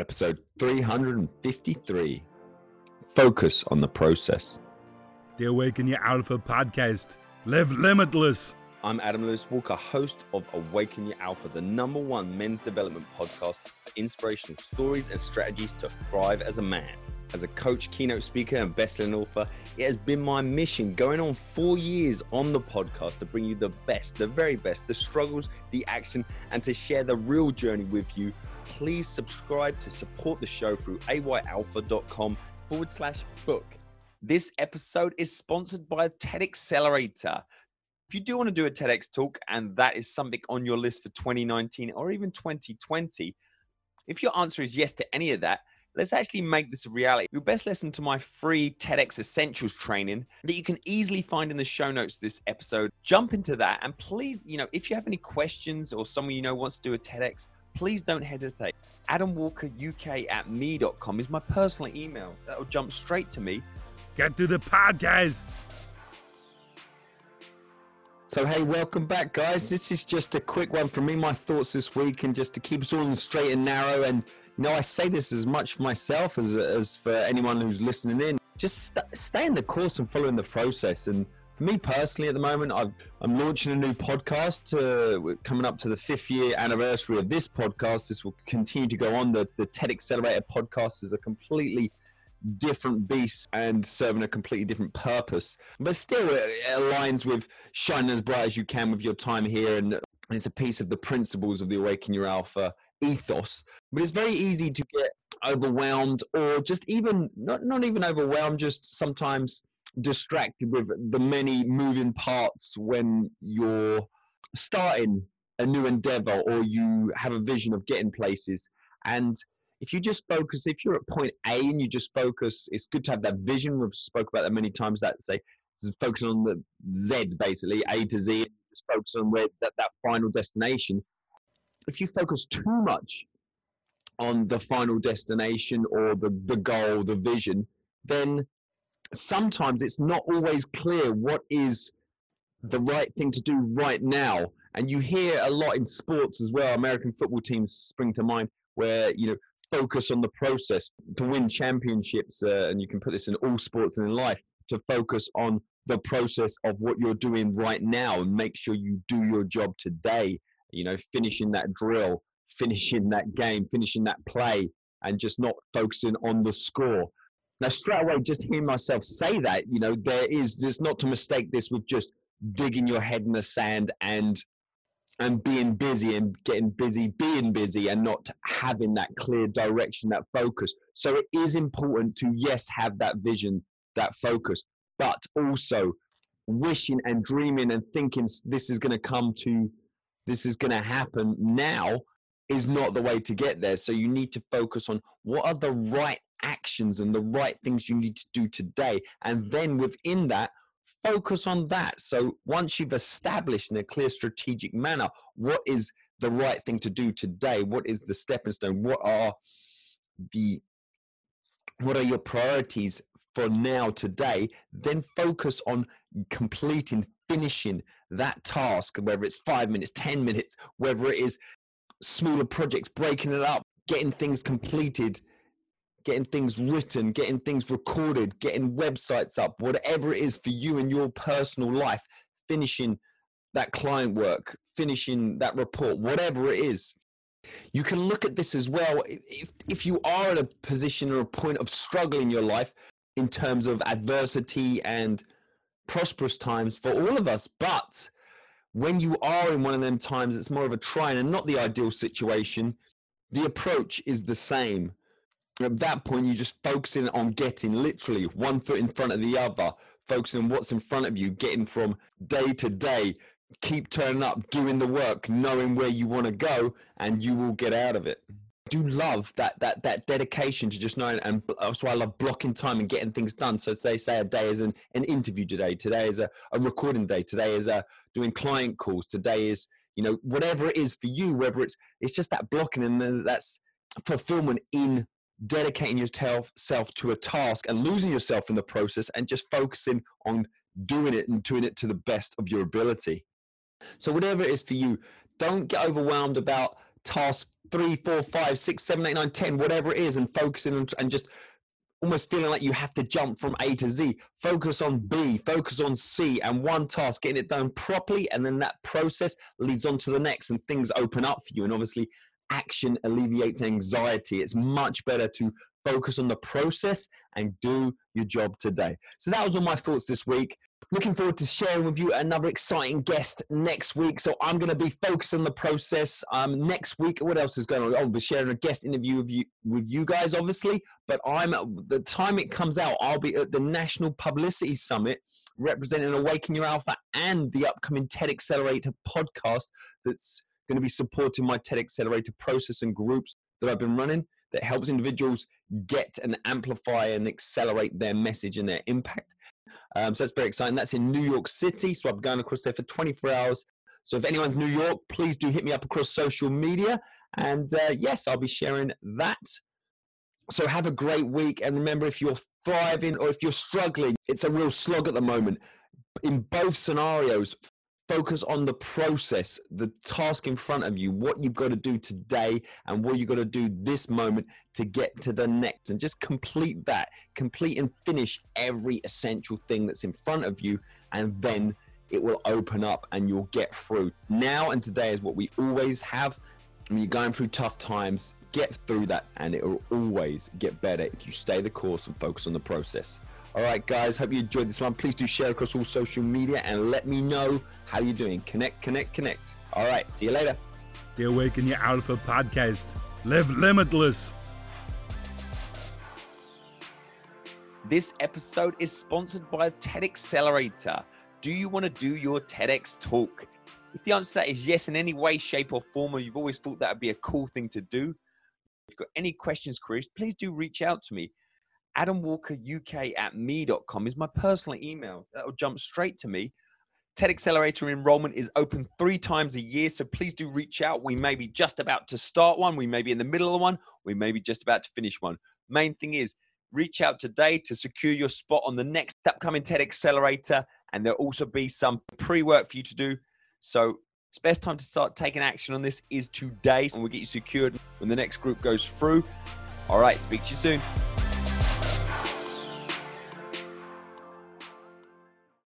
episode 353 Focus on the Process. The Awaken Your Alpha podcast. Live limitless. I'm Adam Lewis Walker, host of Awaken Your Alpha, the number one men's development podcast for inspirational stories and strategies to thrive as a man. As a coach, keynote speaker, and best-selling author, it has been my mission going on four years on the podcast to bring you the best, the very best, the struggles, the action, and to share the real journey with you. Please subscribe to support the show through ayalpha.com forward slash book. This episode is sponsored by TED Accelerator. If you do want to do a TEDx talk and that is something on your list for 2019 or even 2020, if your answer is yes to any of that, let's actually make this a reality. You'll best listen to my free TEDx Essentials training that you can easily find in the show notes of this episode. Jump into that and please, you know, if you have any questions or someone you know wants to do a TEDx, please don't hesitate. AdamWalkerUK at me.com is my personal email. That'll jump straight to me. Get to the podcast. So, hey, welcome back, guys. This is just a quick one from me, my thoughts this week, and just to keep us all straight and narrow. And, you know, I say this as much for myself as, as for anyone who's listening in. Just st- stay in the course and following the process. And for me personally, at the moment, i am launching a new podcast. Uh, to, coming up to the fifth year anniversary of this podcast. This will continue to go on. The, the TED Accelerator podcast is a completely different beasts and serving a completely different purpose. But still, it aligns with shining as bright as you can with your time here. And it's a piece of the principles of the Awaken Your Alpha ethos. But it's very easy to get overwhelmed or just even, not, not even overwhelmed, just sometimes distracted with the many moving parts when you're starting a new endeavor or you have a vision of getting places. And if you just focus, if you're at point A and you just focus, it's good to have that vision. We've spoke about that many times. That say, focus on the Z basically, A to Z, just focus on where that, that final destination. If you focus too much on the final destination or the, the goal, the vision, then sometimes it's not always clear what is the right thing to do right now. And you hear a lot in sports as well. American football teams spring to mind where, you know, focus on the process to win championships, uh, and you can put this in all sports and in life, to focus on the process of what you're doing right now and make sure you do your job today. You know, finishing that drill, finishing that game, finishing that play, and just not focusing on the score. Now, straight away, just hearing myself say that, you know, there is, there's not to mistake this with just digging your head in the sand and and being busy and getting busy being busy and not having that clear direction that focus. So it is important to yes have that vision that focus but also wishing and dreaming and thinking this is going to come to this is going to happen now is not the way to get there. So you need to focus on what are the right actions and the right things you need to do today. And then within that focus on that. So once you've established in a clear strategic manner what is the right thing to do today, what is the stepping stone, what are the what are your priorities for now today, then focus on completing, finishing that task, whether it's five minutes, 10 minutes, whether it is smaller projects, breaking it up, getting things completed getting things written, getting things recorded, getting websites up, whatever it is for you in your personal life, finishing that client work, finishing that report, whatever it is. You can look at this as well. If, if you are at a position or a point of struggle in your life in terms of adversity and prosperous times for all of us, but when you are in one of them times, it's more of a trying and not the ideal situation. The approach is the same at that point, you're just focusing on getting literally one foot in front of the other, focusing on what's in front of you, getting from day to day, keep turning up, doing the work, knowing where you want to go, and you will get out of it. I do love that that that dedication to just knowing, and that's why I love blocking time and getting things done. So they say a day is an, an interview today, today is a, a recording day, today is a doing client calls, today is you know whatever it is for you, whether it's it's just that blocking and that's fulfillment in dedicating yourself to a task and losing yourself in the process and just focusing on doing it and doing it to the best of your ability. So, whatever it is for you, don't get overwhelmed about task three, four, five, six, seven, eight, nine, ten, whatever it is, and focusing on, and just almost feeling like you have to jump from A to Z. Focus on B, focus on C, and one task, getting it done properly, and then that process leads on to the next, and things open up for you. And obviously, action alleviates anxiety. It's much better to focus on the process and do your job today. So that was all my thoughts this week. Looking forward to sharing with you another exciting guest next week. So I'm going to be focused on the process um, next week. What else is going on? I'll be sharing a guest interview with you with you guys, obviously. But I'm the time it comes out, I'll be at the National Publicity Summit representing Awaken Your Alpha and the upcoming TED Accelerator podcast that's going to be supporting my TED Accelerator process and groups that I've been running that helps individuals get and amplify and accelerate their message and their impact. Um, so that's very exciting. That's in New York City. So I'm going across there for 24 hours. So if anyone's New York, please do hit me up across social media. And uh, yes, I'll be sharing that. So have a great week. And remember, if you're thriving or if you're struggling, it's a real slog at the moment. In both scenarios, focus on the process, the task in front of you, what you've got to do today and what you've got to do this moment to get to the next. And just complete that, complete and finish every essential thing that's in front of you. And then it will open up and you'll get through. Now and today is what we always have. When you're going through tough times, get through that and it will always get better if you stay the course and focus on the process. All right, guys, hope you enjoyed this one. Please do share across all social media and let me know how you're doing. Connect, connect, connect. All right, see you later. The Awaken Your Alpha podcast. Live limitless. This episode is sponsored by TED Accelerator. Do you want to do your TEDx talk? If the answer to that is yes, in any way, shape, or form, or you've always thought that would be a cool thing to do, if you've got any questions, queries, please do reach out to me. AdamWalkerUK at me.com is my personal email. That'll jump straight to me. TED Accelerator enrollment is open three times a year, so please do reach out. We may be just about to start one, we may be in the middle of one, we may be just about to finish one. Main thing is reach out today to secure your spot on the next upcoming TED Accelerator, and there'll also be some pre work for you to do. So, it's best time to start taking action on this is today, and we'll get you secured when the next group goes through. All right, speak to you soon.